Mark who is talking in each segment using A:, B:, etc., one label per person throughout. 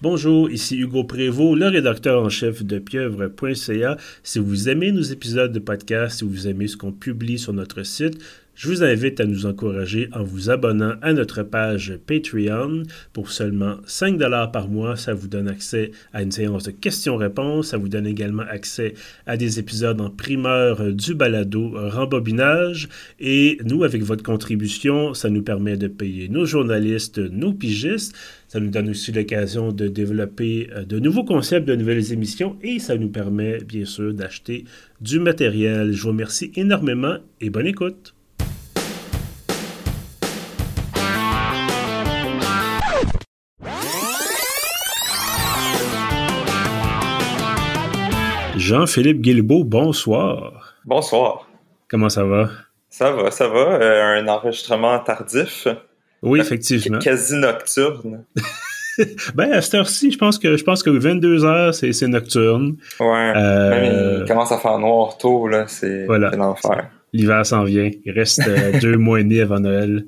A: Bonjour, ici Hugo Prévost, le rédacteur en chef de pieuvre.ca. Si vous aimez nos épisodes de podcast, si vous aimez ce qu'on publie sur notre site, je vous invite à nous encourager en vous abonnant à notre page Patreon. Pour seulement 5 dollars par mois, ça vous donne accès à une séance de questions-réponses. Ça vous donne également accès à des épisodes en primeur du balado Rembobinage. Et nous, avec votre contribution, ça nous permet de payer nos journalistes, nos pigistes. Ça nous donne aussi l'occasion de développer euh, de nouveaux concepts, de nouvelles émissions et ça nous permet bien sûr d'acheter du matériel. Je vous remercie énormément et bonne écoute. Jean-Philippe Guilbeault, bonsoir.
B: Bonsoir.
A: Comment ça va?
B: Ça va, ça va. Euh, un enregistrement tardif.
A: Oui, effectivement.
B: Quasi nocturne.
A: ben, à cette heure-ci, je pense que je pense que 22 heures, c'est nocturne.
B: Ouais. Euh... il commence à faire noir tôt, là. C'est l'enfer.
A: L'hiver s'en vient. Il reste euh, deux mois et demi avant Noël.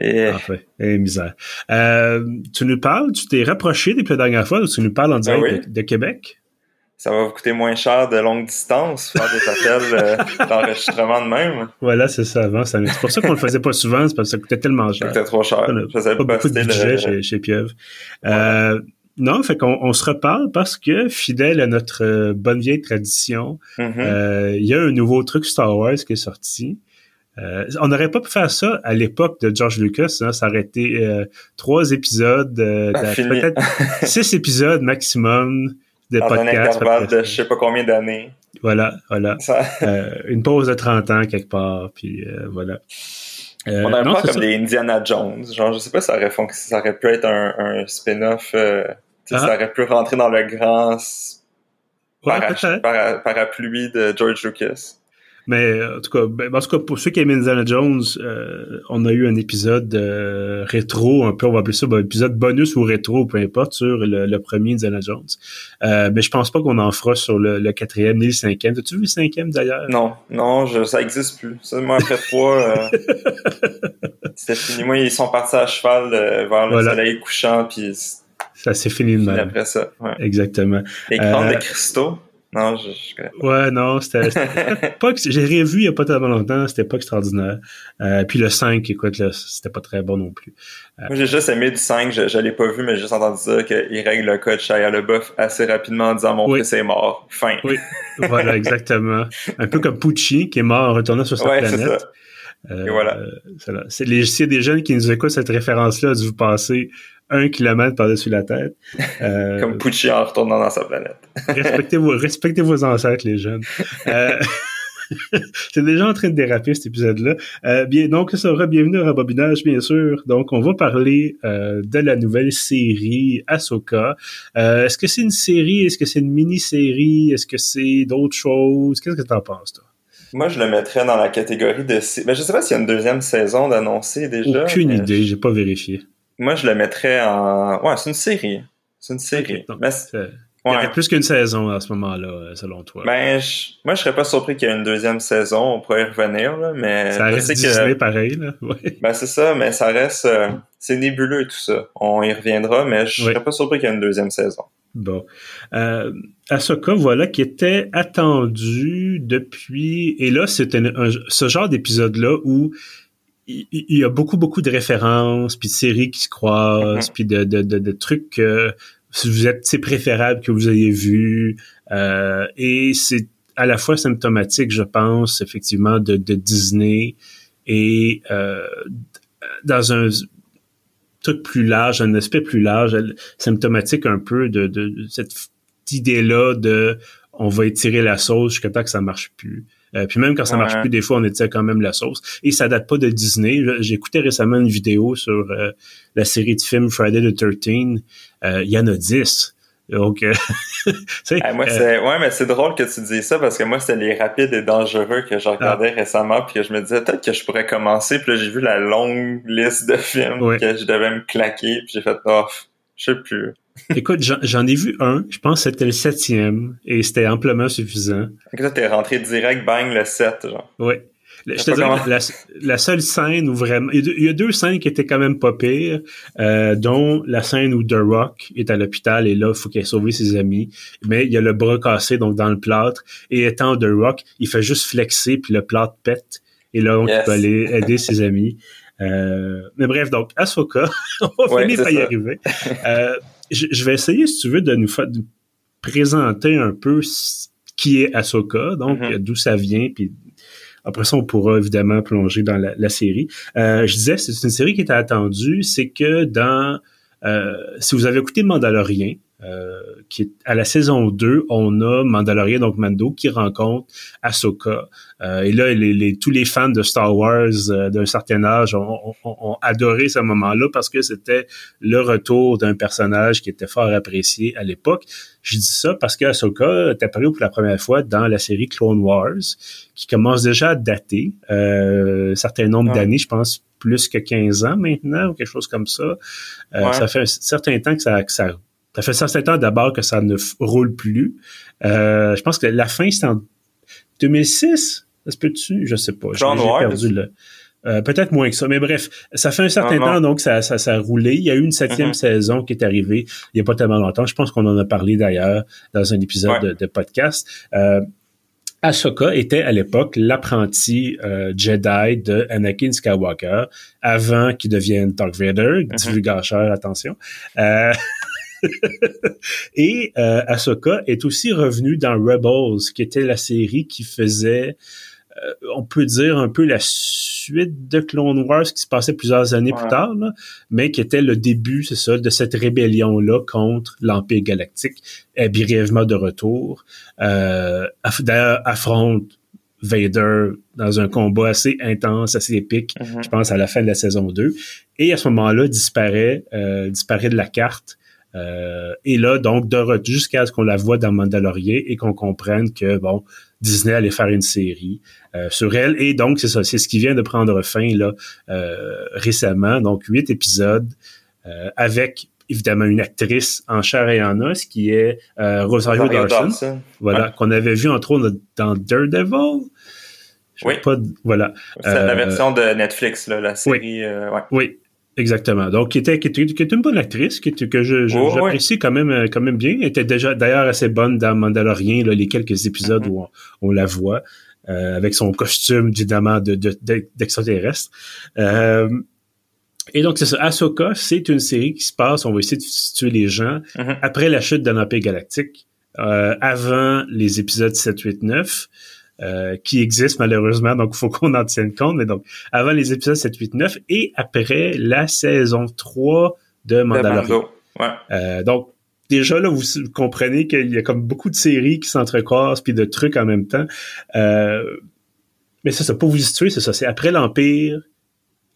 A: Et... Enfin, et misère. Euh, tu nous parles, tu t'es rapproché depuis la dernière fois, tu nous parles en
B: ben
A: direct de, Québec?
B: Ça va vous coûter moins cher de longue distance, faire des appels euh, d'enregistrement de même.
A: Voilà, c'est ça avant. C'est pour ça qu'on le faisait pas souvent, c'est parce que ça coûtait tellement cher.
B: Ça coûtait trop cher.
A: Ça faisait pas beaucoup de budget chez, chez Pieuvre. Euh, non, fait qu'on on se reparle parce que, fidèle à notre euh, bonne vieille tradition,
B: mm-hmm.
A: il y a un nouveau truc Star Wars qui est sorti. on n'aurait pas pu faire ça à l'époque de George Lucas. Hein, ça aurait été trois épisodes, peut-être six épisodes maximum
B: de Dans un intervalle de je sais pas combien d'années.
A: Voilà, voilà. euh, une pause de 30 ans quelque part, puis euh, voilà.
B: Euh, on a pas comme des Indiana Jones. Genre, je sais pas si ça aurait, ça aurait pu être un, un spin-off. Euh, ah. Ça aurait pu rentrer dans le grand ouais, parapluie de George Lucas.
A: Mais en tout cas, ben, en tout cas pour ceux qui aiment Indiana Jones, euh, on a eu un épisode euh, rétro, un peu, on va appeler ça un ben, épisode bonus ou rétro, peu importe, sur le, premier Indiana Jones. Euh, mais je pense pas qu'on en fera sur le, quatrième ni le cinquième. As-tu vu le cinquième d'ailleurs?
B: Non, non, je, ça existe plus. Ça, moi, après trois, euh, c'était fini. Moi, ils sont partis à cheval vers le soleil couchant, puis
A: ça s'est fini de même.
B: Après ça, ouais.
A: Exactement.
B: Les de cristaux. Non, je, je connais pas.
A: Ouais, non, c'était pas j'ai revu il y a pas tellement longtemps, c'était pas extraordinaire. Euh, puis le 5, écoute, là, c'était pas très bon non plus.
B: Euh, Moi, j'ai juste aimé du 5, je, je l'ai pas vu, mais j'ai juste entendu dire qu'il règle le cas de Shia LeBoeuf assez rapidement en disant mon fils est mort. Fin.
A: Oui, voilà, exactement. Un peu comme Pucci, qui est mort en retournant sur sa
B: ouais,
A: planète. Euh,
B: Et voilà.
A: C'est les, a des jeunes qui nous écoutent cette référence-là, de vous passer un kilomètre par-dessus la tête.
B: Euh, Comme Pucci en retournant dans sa planète.
A: respectez, vos, respectez vos ancêtres, les jeunes. Euh, c'est déjà en train de déraper cet épisode-là. Euh, bien, donc, ça sera bienvenue au Rabobinage, bien sûr. Donc, on va parler euh, de la nouvelle série Ahsoka. Euh, est-ce que c'est une série? Est-ce que c'est une mini-série? Est-ce que c'est d'autres choses? Qu'est-ce que tu en penses, toi?
B: Moi, je le mettrais dans la catégorie de... Ben, je sais pas s'il y a une deuxième saison d'annoncer déjà.
A: Aucune idée, j'ai pas vérifié.
B: Moi, je le mettrais en. Ouais, c'est une série. C'est une série.
A: Okay, Il y aurait plus qu'une saison à ce moment-là, euh, selon toi.
B: Ben, je... moi, je serais pas surpris qu'il y ait une deuxième saison. On pourrait y revenir, là, mais...
A: Ça reste Disney pareil, là. Ouais.
B: Ben, c'est ça, mais ça reste... Euh, c'est nébuleux, tout ça. On y reviendra, mais je serais pas surpris qu'il y ait une deuxième saison.
A: Bon. Euh, Ahsoka, voilà, qui était attendu depuis... Et là, c'est ce genre d'épisode-là où il y a beaucoup beaucoup de références puis de séries qui se croisent mm-hmm. puis de, de, de, de, trucs que si vous êtes c'est préférable que vous ayez vu euh, et c'est à la fois symptomatique je pense effectivement de, de Disney et euh, dans un truc plus large un aspect plus large symptomatique un peu de, de cette idée là de on va étirer la sauce jusqu'à temps que ça marche plus euh, puis même quand ça marche plus, des fois, on étire quand même la sauce. Et ça date pas de Disney. Écouté récemment une vidéo sur euh, la série de films Friday the 13. Euh, il y en a 10. Donc,
B: moi, c'est, ouais, mais c'est drôle que tu dis ça parce que moi, c'était les rapides et dangereux que je regardais ah. récemment puis que je me disais peut-être que je pourrais commencer puis là, j'ai vu la longue liste de films que je devais me claquer puis j'ai fait, oh, je sais plus.
A: Écoute, j'en ai vu un, je pense que c'était le septième, et c'était amplement suffisant.
B: Donc là, t'es rentré direct, bang, le 7, genre.
A: Oui. Je te dirais, la, seule scène où vraiment... Il y a deux scènes qui étaient quand même pas pires, euh, dont la scène où The Rock est à l'hôpital et là, il faut qu'il ait sauvé ses amis. Mais il y a le bras cassé, donc dans le plâtre. Et étant The Rock, il fait juste flexer, puis le plâtre pète. Et là, on peut aller aider ses amis. Euh, mais bref, donc, Ahsoka, on va finir par y arriver. Euh, je, vais essayer, si tu veux, de nous, faire, présenter un peu qui est Ahsoka, donc mm-hmm. d'où ça vient, puis après ça, on pourra évidemment plonger dans la, série. Euh, je disais, c'est une série qui était attendue, c'est que dans... Euh, si vous avez écouté Mandalorian, qui est à la saison 2, on a Mandalorian, donc Mando, qui rencontre Ahsoka. Euh, et là, les, tous les fans de Star Wars euh, d'un certain âge ont, adoré ce moment-là parce que c'était le retour d'un personnage qui était fort apprécié à l'époque. Je dis ça parce qu'Ahsoka est apparu pour la première fois dans la série Clone Wars, qui commence déjà à dater un certain nombre d'années, je pense plus que 15 ans maintenant, ou quelque chose comme ça. Ça fait un certain temps que ça, que ça ça fait ça sept ans d'abord que ça ne roule plus. Euh, je pense que la fin, c'était en 2006. Ça se peut-tu? Je sais pas. J'ai perdu le... Euh, peut-être moins que ça, mais bref, ça fait un certain temps donc ça, ça, ça a roulé. Il y a eu une septième mm-hmm. saison qui est arrivée il y a pas tellement longtemps. Je pense qu'on en a parlé d'ailleurs dans un épisode de, podcast. Euh, Ahsoka était à l'époque l'apprenti euh, Jedi de Anakin Skywalker avant qu'il devienne Dark Vader, mm attention. Euh, et euh, Ahsoka est aussi revenue dans Rebels, qui était la série qui faisait, euh, on peut dire un peu la suite de Clone Wars qui se passait plusieurs années plus tard, mais qui était le début, c'est ça, de cette rébellion-là contre l'Empire galactique. est brièvement de retour. Euh, D'ailleurs, affronte Vader dans un combat assez intense, assez épique, mm-hmm. je pense à la fin de la saison 2. Et à ce moment-là, disparaît, euh, disparaît de la carte euh, et là, donc, de jusqu'à ce qu'on la voit dans Mandalorian et qu'on comprenne que, bon, Disney allait faire une série euh, sur elle. Et donc, c'est ça, c'est ce qui vient de prendre fin, là, euh, récemment. Donc, huit épisodes avec évidemment une actrice en chair et en os qui est Rosario, Dawson, voilà qu'on avait vu entre autres dans Daredevil
B: oui.
A: Pas, voilà
B: c'est la version de Netflix là, la série
A: oui, ouais. oui Exactement. Donc, qui était, qui était, qui était une bonne actrice, qui était, que je, j'apprécie quand même, euh, quand même bien. Elle était déjà, d'ailleurs, assez bonne dans Mandalorian, là, les quelques épisodes mm-hmm. où on, la voit, euh, avec son costume, évidemment, de, de, d'extraterrestre. Euh, et donc, c'est ça. Ahsoka, c'est une série qui se passe, on va essayer de situer les gens, mm-hmm. après la chute de l'Empire Galactique, euh, avant les épisodes 7, 8, 9. Euh, qui existe malheureusement, donc il faut qu'on en tienne compte. Mais donc, avant les épisodes 7, 8, 9 et après la saison 3 de Mandalorian.
B: Ouais.
A: Euh, donc, déjà là, vous comprenez qu'il y a comme beaucoup de séries qui s'entrecroisent puis de trucs en même temps. Euh, mais ça, ça pour vous situer, c'est ça. C'est après l'Empire,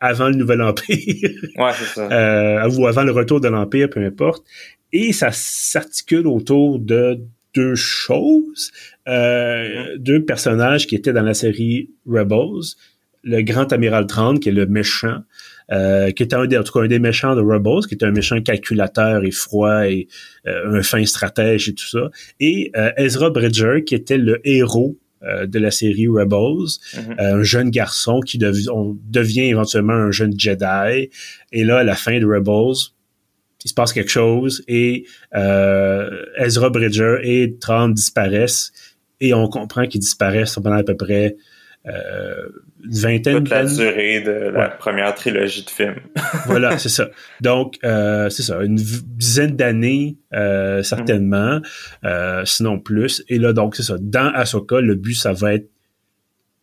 A: avant le Nouvel Empire.
B: ouais, c'est ça.
A: Euh, ou avant le retour de l'Empire, peu importe. Et ça s'articule autour de deux choses. Euh, mm-hmm. deux personnages qui étaient dans la série Rebels. Le grand amiral 30, qui est le méchant, euh, qui était un des, en tout cas un des méchants de Rebels, qui était un méchant calculateur et froid et euh, un fin stratège et tout ça. Et Ezra Bridger, qui était le héros de la série Rebels, mm-hmm. un jeune garçon qui devient éventuellement un jeune Jedi. Et là, à la fin de Rebels, il se passe quelque chose et Ezra Bridger et Tron disparaissent et on comprend qu'ils disparaissent pendant à peu près euh, une vingtaine
B: Toute la durée de la première trilogie de films.
A: voilà, c'est ça. Donc, euh, c'est ça, une dizaine d'années, euh, certainement, euh, sinon plus. Et là, donc, c'est ça. Dans Ahsoka, le but, ça va être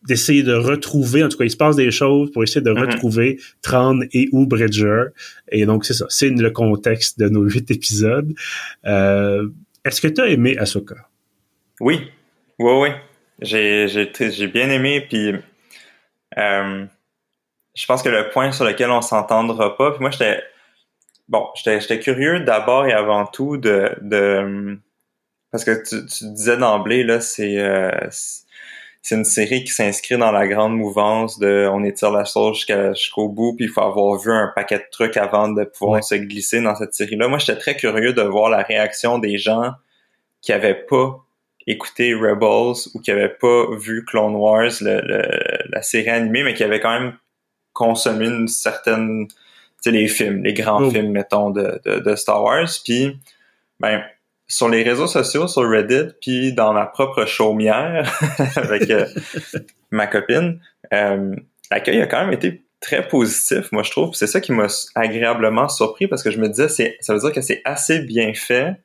A: d'essayer de retrouver, en tout cas, il se passe des choses pour essayer de mm-hmm. retrouver Tran et ou Bridger. Et donc, c'est ça. C'est le contexte de nos huit épisodes. Euh, est-ce que tu as aimé Ahsoka?
B: Oui, oui, oui. J'ai, bien aimé, puis euh, je pense que le point sur lequel on s'entendra pas, puis moi j'étais bon, j'étais, j'étais curieux d'abord et avant tout de, de parce que tu, tu disais d'emblée là, c'est euh, c'est une série qui s'inscrit dans la grande mouvance de on étire la sauce jusqu'à, jusqu'au bout, puis il faut avoir vu un paquet de trucs avant de pouvoir se glisser dans cette série-là. Moi, j'étais très curieux de voir la réaction des gens qui avaient pas écouté Rebels ou qui avait pas vu Clone Wars, la série animée, mais qui avait quand même consommé une certaine, tu sais, les films, les grands oh. films, mettons, de, de, Star Wars. Puis, ben, sur les réseaux sociaux, sur Reddit, puis dans ma propre chaumière avec euh, ma copine, euh, l'accueil a quand même été très positif, moi je trouve. C'est ça qui m'a agréablement surpris parce que je me disais, c'est, ça veut dire que c'est assez bien fait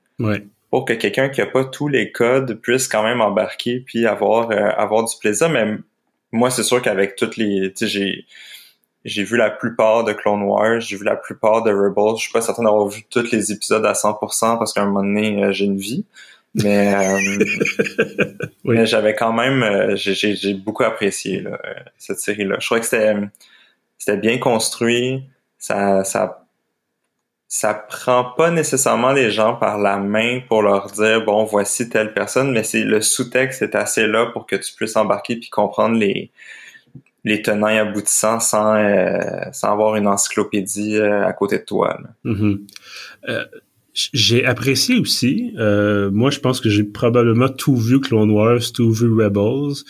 B: pour que quelqu'un qui a pas tous les codes puisse quand même embarquer puis avoir euh, avoir du plaisir. Mais moi, c'est sûr qu'avec toutes les, tu sais, j'ai j'ai vu la plupart de Clone Wars, j'ai vu la plupart de Rebels. Je suis pas certain d'avoir vu tous les épisodes à 100% parce qu'à un moment donné, euh, j'ai une vie. Mais, euh, mais j'avais quand même, j'ai beaucoup apprécié cette série-là. Je crois que c'était c'était bien construit. Ça, ça, ça prend pas nécessairement les gens par la main pour leur dire bon voici telle personne, mais c'est le sous-texte est assez là pour que tu puisses embarquer puis comprendre les les tenants et aboutissants sans euh, sans avoir une encyclopédie euh, à côté de toi.
A: Mm-hmm. Euh, j'ai apprécié aussi. moi, je pense que j'ai probablement tout vu Clone Wars, tout vu Rebels.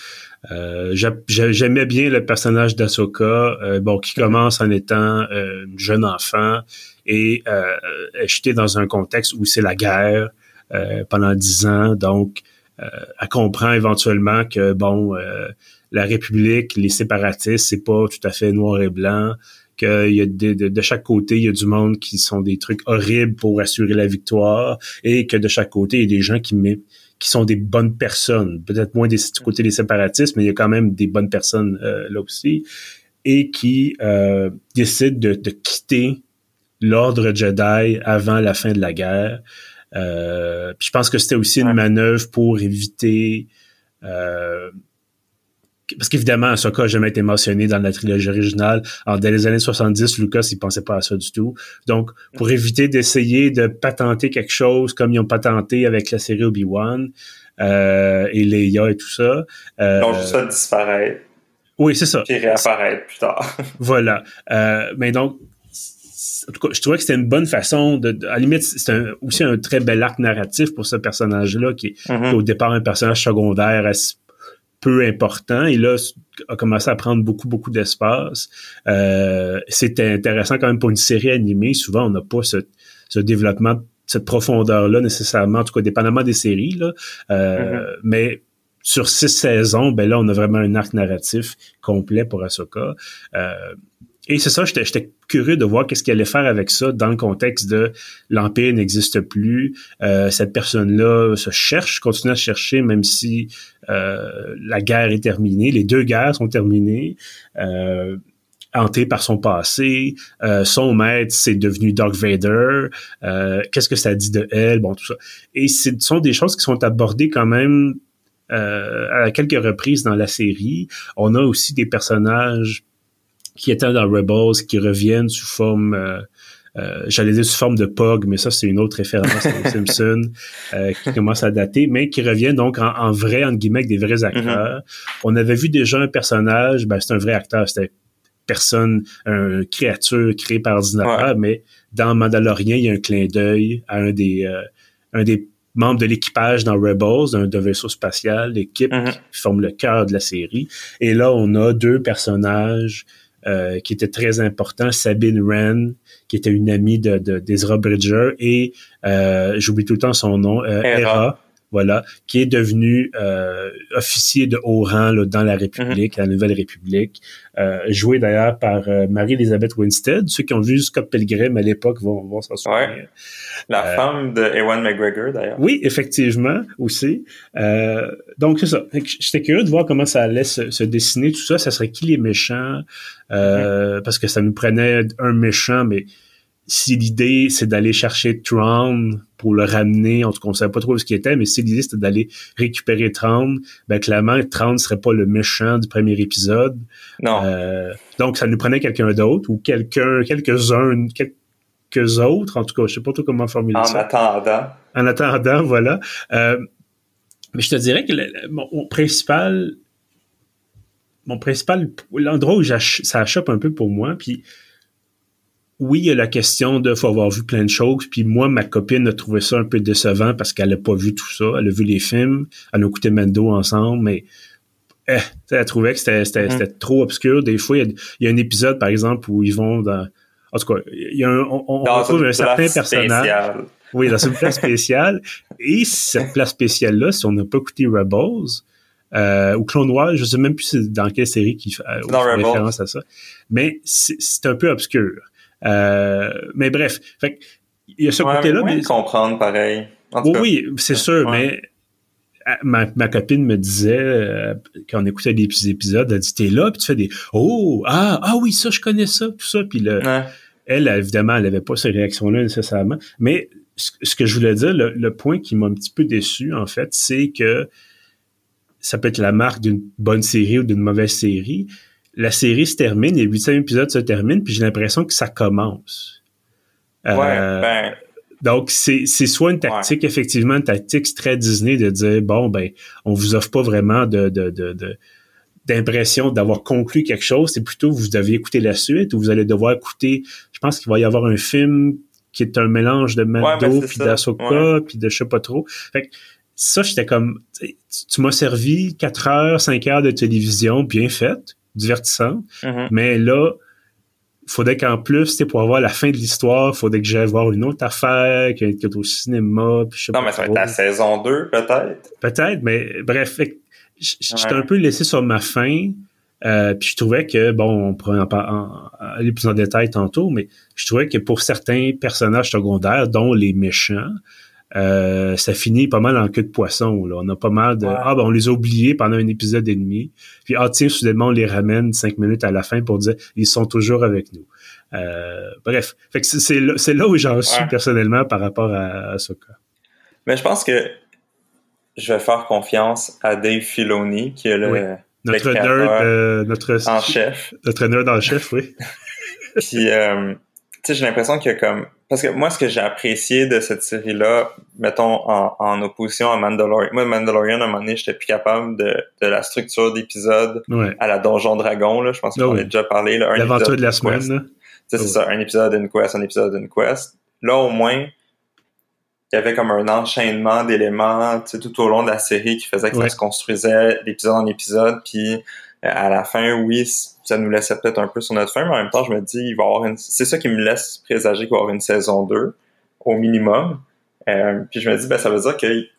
A: J'aimais bien le personnage d'Asoka, bon, qui commence en étant jeune enfant et euh, jeté dans un contexte où c'est la guerre pendant dix ans, donc elle comprend éventuellement que bon, la République, les séparatistes, c'est pas tout à fait noir et blanc, qu'il y a de, de, chaque côté, il y a du monde qui sont des trucs horribles pour assurer la victoire, et que de chaque côté, il y a des gens qui, qui sont des bonnes personnes, peut-être moins des, du côté des séparatistes, mais il y a quand même des bonnes personnes euh, là aussi, et qui euh, décident de, de quitter l'ordre Jedi avant la fin de la guerre. Euh, je pense que c'était aussi une manœuvre pour éviter euh, parce qu'évidemment, Ahsoka n'a jamais été mentionné dans la trilogie originale. Alors, dans les années 70, Lucas, il pensait pas à ça du tout. Donc, pour mm-hmm. éviter d'essayer de patenter quelque chose comme ils ont patenté avec la série Obi-Wan euh, et Leia et tout ça.
B: Euh, Donc, ça disparaître.
A: Oui, c'est ça.
B: Puis réapparaître plus tard.
A: voilà. Euh, mais donc, en tout cas, je trouvais que c'était une bonne façon de, à la limite, c'est aussi un très bel arc narratif pour ce personnage-là, qui est mm-hmm. au départ un personnage secondaire peu important et là a commencé à prendre beaucoup beaucoup d'espace. Euh, C'était intéressant quand même pour une série animée. Souvent, on n'a pas ce, ce développement, cette profondeur-là nécessairement, en tout cas dépendamment des séries. Là. Euh, mm-hmm. Mais sur six saisons, ben là, on a vraiment un arc narratif complet pour Ahsoka. Euh, et c'est ça, j'étais curieux de voir qu'est-ce qu'elle allait faire avec ça dans le contexte de l'Empire n'existe plus. Euh, cette personne-là se cherche, continue à chercher, même si euh, la guerre est terminée. Les deux guerres sont terminées. Euh, hantée par son passé, euh, son maître c'est devenu Dark Vader, euh, qu'est-ce que ça dit de elle, bon tout ça. Et ce sont des choses qui sont abordées quand même euh, à quelques reprises dans la série. On a aussi des personnages qui étaient dans Rebels, qui reviennent sous forme, euh, euh, j'allais dire sous forme de POG, mais ça c'est une autre référence aux Simpsons euh, qui commence à dater, mais qui revient donc en, vrai, entre guillemets, avec des vrais acteurs. Mm-hmm. On avait vu déjà un personnage, ben c'est un vrai acteur, c'était personne, une créature créée par ordinateur, mais dans Mandalorian, il y a un clin d'œil à un des, un des membres de l'équipage dans Rebels, d'un vaisseau spatial, l'équipe mm-hmm. qui forme le cœur de la série. Et là, on a deux personnages euh, qui était très important, Sabine Wren, qui était une amie de, d'Ezra Bridger, et euh, j'oublie tout le temps son nom, euh, Hera voilà, qui est devenu euh, officier de haut rang là, dans la République, la Nouvelle République, euh, joué d'ailleurs par euh, Marie-Elisabeth Winstead. Ceux qui ont vu Scott Pilgrim à l'époque vont, vont s'en souvenir. Ouais.
B: La femme de Ewan McGregor, d'ailleurs.
A: Oui, effectivement, aussi. Euh, donc, c'est ça. J'étais curieux de voir comment ça allait se, se, dessiner, tout ça. Ça serait qui les méchants? Mm-hmm. Parce que ça nous prenait un méchant, mais si l'idée c'est d'aller chercher Tron pour le ramener, en tout cas on savait pas trop ce qui était, mais si l'idée c'était d'aller récupérer Tron, ben clairement Tron serait pas le méchant du premier épisode.
B: Non. Euh,
A: donc ça nous prenait quelqu'un d'autre ou quelqu'un, quelques-uns, quelques autres, en tout cas je sais pas trop comment formuler
B: ça. En attendant.
A: En attendant, voilà. Euh, mais je te dirais que mon, principal mon principal l'endroit où ça achoppe un peu pour moi puis oui, il y a la question de faut avoir vu plein de choses. Puis moi, ma copine a trouvé ça un peu décevant parce qu'elle a pas vu tout ça. Elle a vu les films, elle a écouté Mendo ensemble, mais eh, elle trouvait que c'était mm-hmm. trop obscur. Des fois, il y, a, un épisode, par exemple, où ils vont dans. En tout cas, il y a un, on, on retrouve un certain personnage. Oui, dans une place spéciale. Et cette place spéciale-là, si on n'a pas écouté Rebels, euh, ou Clone Wars, je sais même plus dans quelle série qui fait euh, référence à ça. Mais c'est un peu obscur. Euh, mais bref, fait, il y a ce côté-là.
B: Mais comprendre pareil.
A: oui, oui, c'est sûr, mais ma, ma, copine me disait euh, quand on écoutait des épisodes, elle dit t'es là puis tu fais des oh ah ah oui ça je connais ça tout ça puis le elle évidemment elle avait pas ces réactions là nécessairement. Mais ce, que je voulais dire le, le point qui m'a un petit peu déçu en fait c'est que ça peut être la marque d'une bonne série ou d'une mauvaise série la série se termine, les huitième épisodes se terminent, puis j'ai l'impression que ça commence.
B: Euh, ouais, ben...
A: Donc, c'est, soit une tactique, effectivement, une tactique très Disney de dire, bon, ben, on vous offre pas vraiment de, de, de, d'impression d'avoir conclu quelque chose, c'est plutôt vous devez écouter la suite ou vous allez devoir écouter, je pense qu'il va y avoir un film qui est un mélange de Mando ben, puis d'Asoka puis de je sais pas trop. Fait que ça, j'étais comme, tu m'as servi 4 heures, 5 heures de télévision bien faite divertissant. Mm-hmm. Mais là, faudrait qu'en plus, pour avoir la fin de l'histoire, faudrait que j'aille voir une autre affaire, qui est au cinéma.
B: non, mais ça va être la saison 2, peut-être.
A: Peut-être, mais bref, j'étais un peu laissé sur ma fin. Euh, puis je trouvais que, bon, on pourrait en, aller plus en détail tantôt, mais je trouvais que pour certains personnages secondaires, dont les méchants, euh, ça finit pas mal en queue de poisson. Là. On a pas mal de ah ben on les a oubliés pendant un épisode et demi. Puis ah tiens soudainement on les ramène cinq minutes à la fin pour dire ils sont toujours avec nous. Euh, bref, fait que c'est là, là, où j'en suis personnellement par rapport à, ce cas.
B: Mais je pense que je vais faire confiance à Dave Filoni qui est le
A: notre nerd, euh, notre
B: en chef,
A: notre nerd en chef, oui.
B: Puis tu sais, j'ai l'impression qu'il y a comme... Parce que moi, ce que j'ai apprécié de cette série-là, mettons, en, en, opposition à Mandalorian... Moi, Mandalorian, à un moment donné, j'étais plus capable de, de la structure d'épisode à la Donjon Dragon, là. Je pense qu'on ah a déjà parlé, là.
A: L'aventure de la semaine, là.
B: C'est ça, un épisode d'une quest, un épisode d'une quest. Là, au moins, il y avait comme un enchaînement d'éléments tout au long de la série qui faisait que ça se construisait d'épisode en épisode. Puis euh, à la fin, oui, ça nous laissait peut-être un peu sur notre fin, mais en même temps, je me dis, il va avoir une... c'est ça qui me laisse présager qu'il va y avoir une saison 2 au minimum. Euh, puis je me dis, ben, ça veut dire qu'il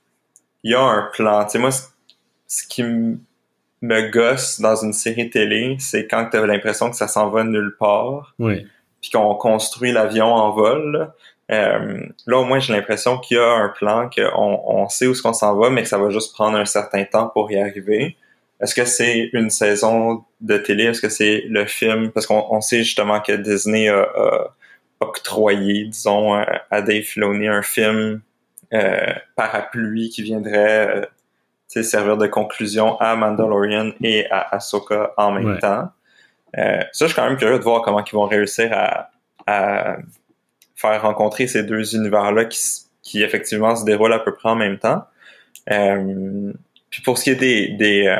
B: y a un plan. Tu sais, moi, ce qui me gosse dans une série télé, c'est quand tu as l'impression que ça s'en va nulle part.
A: Oui.
B: Puis qu'on construit l'avion en vol. Euh, là, au moins, j'ai l'impression qu'il y a un plan, qu'on on sait où ce qu'on s'en va, mais que ça va juste prendre un certain temps pour y arriver. Est-ce que c'est une saison de télé? Est-ce que c'est le film? Parce qu'on sait justement que Disney a, octroyé, disons, à Dave Filoni un film euh, parapluie qui viendrait euh, servir de conclusion à Mandalorian et à Ahsoka en même temps. Euh, ça, je suis quand même curieux de voir comment ils vont réussir à, faire rencontrer ces deux univers-là qui, qui, effectivement se déroulent à peu près en même temps. Euh, puis pour ce qui est des, des,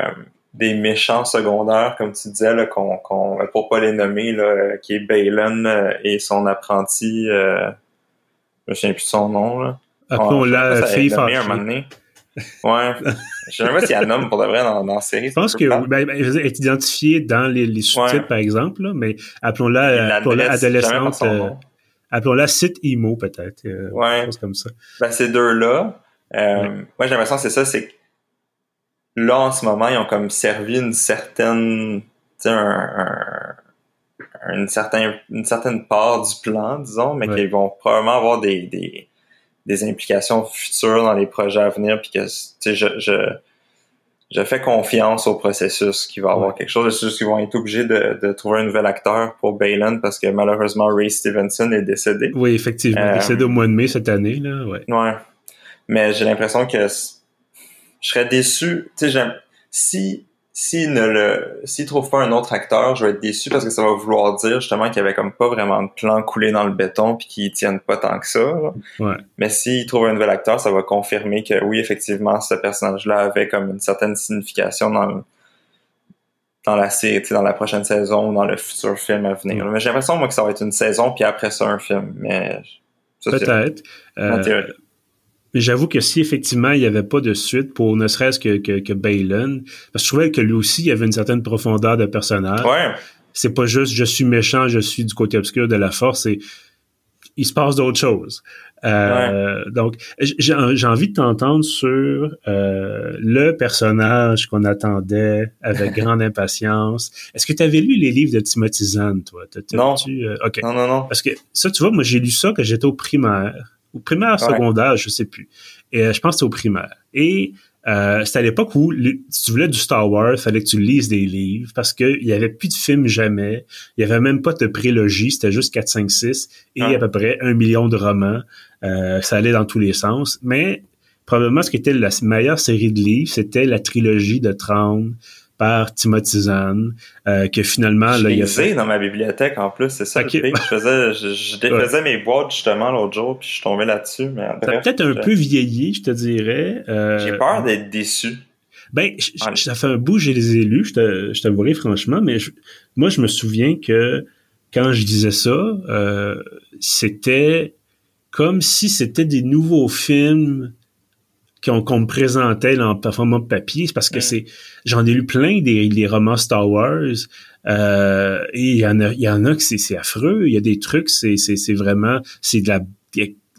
B: des méchants secondaires, comme tu disais, là, qu'on, qu'on, pour pas les nommer, là, qui est Balin euh, et son apprenti, euh, je me souviens plus de son nom. Là.
A: Après, on, l'a fait un
B: Ouais. je sais même pas a un homme pour de vrai dans, dans la série.
A: Je pense que ben, ben, elle est identifiée dans les, les sous-titres, par exemple, là, mais appelons-la, appelons-la adolescente. Euh, appelons-la site emo, peut-être. Euh,
B: ouais.
A: Chose comme ça.
B: Ben, ces deux-là, euh, ouais. moi, j'ai l'impression que c'est ça, c'est là, en ce moment, ils ont comme servi une certaine, un, un, une, certaine, une certaine part du plan, disons, mais qu'ils vont probablement avoir des, des, des, implications futures dans les projets à venir, puis que, tu sais, je, je, je fais confiance au processus qu'il va avoir quelque chose. C'est juste qu'ils vont être obligés de, de, trouver un nouvel acteur pour Balin parce que malheureusement Ray Stevenson est décédé.
A: Oui, effectivement. Euh, décédé au mois de mai cette année, là, ouais.
B: Ouais. Mais j'ai l'impression que je serais déçu. Tu sais, si s'il ne le s'il trouve pas un autre acteur, je vais être déçu parce que ça va vouloir dire justement qu'il y avait comme pas vraiment de plan coulé dans le béton puis qu'ils tiennent pas tant que ça.
A: Ouais.
B: Mais s'il trouve un nouvel acteur, ça va confirmer que oui, effectivement, ce personnage-là avait comme une certaine signification dans dans la série, dans la prochaine saison ou dans le futur film à venir. Mais j'ai l'impression moi que ça va être une saison puis après ça un film. Mais
A: peut-être. Euh, j'avoue que si effectivement il n'y avait pas de suite pour ne serait-ce que, que, que Balin, parce que je trouvais que lui aussi il avait une certaine profondeur de personnage.
B: Ouais.
A: C'est pas juste je suis méchant, je suis du côté obscur de la force, et il se passe d'autres choses. Euh, Donc, j'ai envie de t'entendre sur euh, le personnage qu'on attendait avec grande impatience. Est-ce que tu avais lu les livres de Timothy Zahn, toi?
B: non.
A: Euh,
B: non. Non, non,
A: Parce que ça, tu vois, moi, j'ai lu ça quand j'étais au primaire. Au primaire, secondaire, je sais plus. Et je pense que c'est au primaire. Et euh, c'était à l'époque où, si tu voulais du Star Wars, fallait que tu lises des livres parce qu'il y avait plus de films jamais. Il y avait même pas de prélogie, c'était juste 4, 5, 6 et à peu près un million de romans. Euh, ça allait dans tous les sens. Mais probablement ce qui était la meilleure série de livres, c'était la trilogie de Traum par Timothy Zahn, euh, que finalement
B: là, il a fait dans ma bibliothèque en plus, c'est ça. Je faisais, je, défaisais mes boîtes justement l'autre jour, puis je suis tombé là-dessus. Mais
A: peut-être un peu vieilli, je te dirais.
B: Euh, J'ai peur d'être déçu.
A: Ben, ça fait un bout, j'ai les élus, je t'avouerai franchement, mais moi, je me souviens que quand je disais ça, euh, c'était comme si c'était des nouveaux films qu'on me présentait en format papier, c'est parce que c'est j'en ai lu plein des, romans Star Wars euh, et il y en a il y en a que c'est affreux, il y a des trucs c'est c'est vraiment c'est de la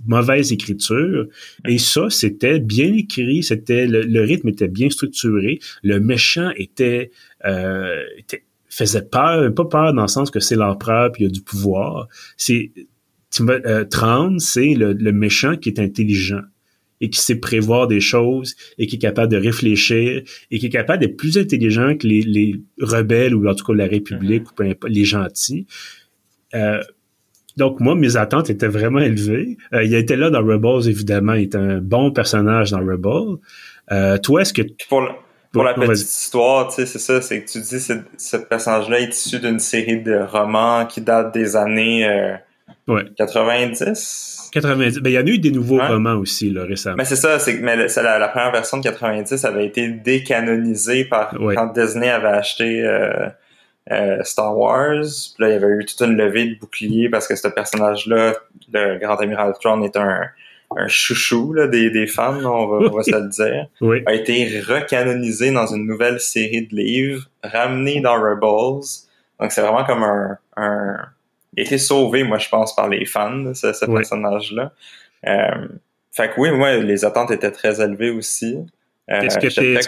A: mauvaise écriture et ça c'était bien écrit, c'était le, rythme était bien structuré, le méchant était, euh, faisait peur, pas peur dans le sens que c'est l'empereur puis il y a du pouvoir, c'est euh, Trans, c'est le, le méchant qui est intelligent et qui sait prévoir des choses et qui est capable de réfléchir et qui est capable d'être plus intelligent que les, rebelles ou en tout cas la République mm-hmm. ou les gentils. Euh, donc moi, mes attentes étaient vraiment élevées. Euh, il était là dans Rebels, évidemment. Il est un bon personnage dans Rebels. Euh, toi, est-ce que...
B: Pour, pour la petite histoire, tu sais, c'est ça, c'est que tu dis que ce personnage-là est issu d'une série de romans qui date des années 90
A: 90. Ben, il y en a eu des nouveaux romans aussi, là, récemment.
B: Mais c'est ça, c'est mais la, la, première version de 90 avait été décanonisée par quand Disney avait acheté euh, euh, Star Wars. Puis là, il y avait eu toute une levée de boucliers parce que ce personnage-là, le Grand Amiral Thrawn, est un, un chouchou là, des, des fans, on va, on va se le dire.
A: Oui.
B: A été recanonisé dans une nouvelle série de livres, ramené dans Rebels. Donc c'est vraiment comme un, un été sauvé, moi, je pense, par les fans, ce, ce personnage-là. Euh, fait que oui, moi, les attentes étaient très élevées aussi.
A: Euh, est-ce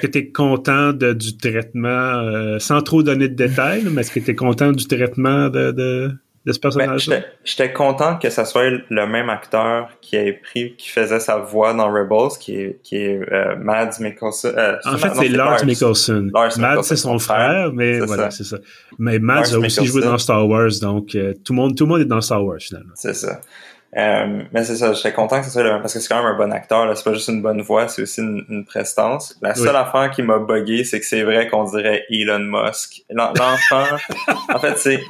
A: que tu es, content de, du traitement, euh, sans trop donner de détails, mais est-ce que tu es content du traitement de, de, de ce ben, personnage-là?
B: J'étais content que ça soit le même acteur qui ait pris, qui faisait sa voix dans Rebels, qui est, qui est euh, Mads Mikkelsen. Euh,
A: en fait, c'est Lars Mikkelsen. Mads, c'est son frère, mais voilà, c'est ça. Mais Mads a aussi joué dans Star Wars, donc euh, tout, le monde, tout le monde est dans Star Wars, finalement.
B: C'est ça. Euh, mais c'est ça, j'étais content que ce soit le même, parce que c'est quand même un bon acteur, c'est pas juste une bonne voix, c'est aussi une, prestance. La seule affaire qui m'a buggé, c'est que c'est vrai qu'on dirait Elon Musk. L'enfant, en fait, c'est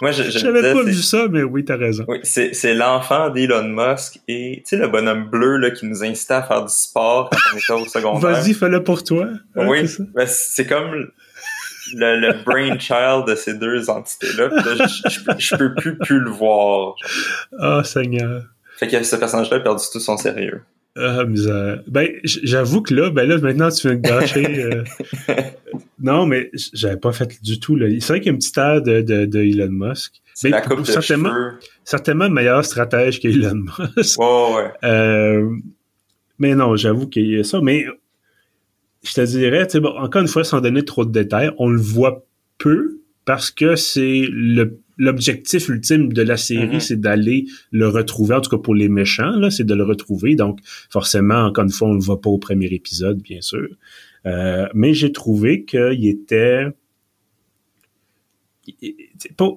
A: moi, je, J'avais pas vu ça, mais oui, t'as raison.
B: Oui, c'est, c'est l'enfant d'Elon Musk et, tu sais, le bonhomme bleu, là, qui nous incitait à faire du sport quand on était au secondaire.
A: Vas-y, fais-le pour toi.
B: oui. c'est, ben, c'est comme le, le brainchild de ces deux entités-là. je, je, peux plus, plus le voir.
A: Oh, Seigneur.
B: Fait que ce personnage-là a perdu tout son sérieux.
A: Ah, misère. Ben, j'avoue que là, ben là, maintenant, tu viens de gâcher. Euh. non, mais j'avais pas fait du tout, là. C'est vrai qu'il y a une petite air de, de, de Elon Musk.
B: C'est la coupe de
A: certainement,
B: cheveux.
A: certainement meilleur stratège qu'Elon Musk.
B: Ouais.
A: Euh, mais non, j'avoue qu'il y a ça. Mais je te dirais, bon, encore une fois, sans donner trop de détails, on le voit peu parce que c'est le l'objectif ultime de la série, mm-hmm. c'est d'aller le retrouver, en tout cas pour les méchants, là, c'est de le retrouver. Donc, forcément, encore une fois, on ne le voit pas au premier épisode, bien sûr. Euh, mais j'ai trouvé qu'il était...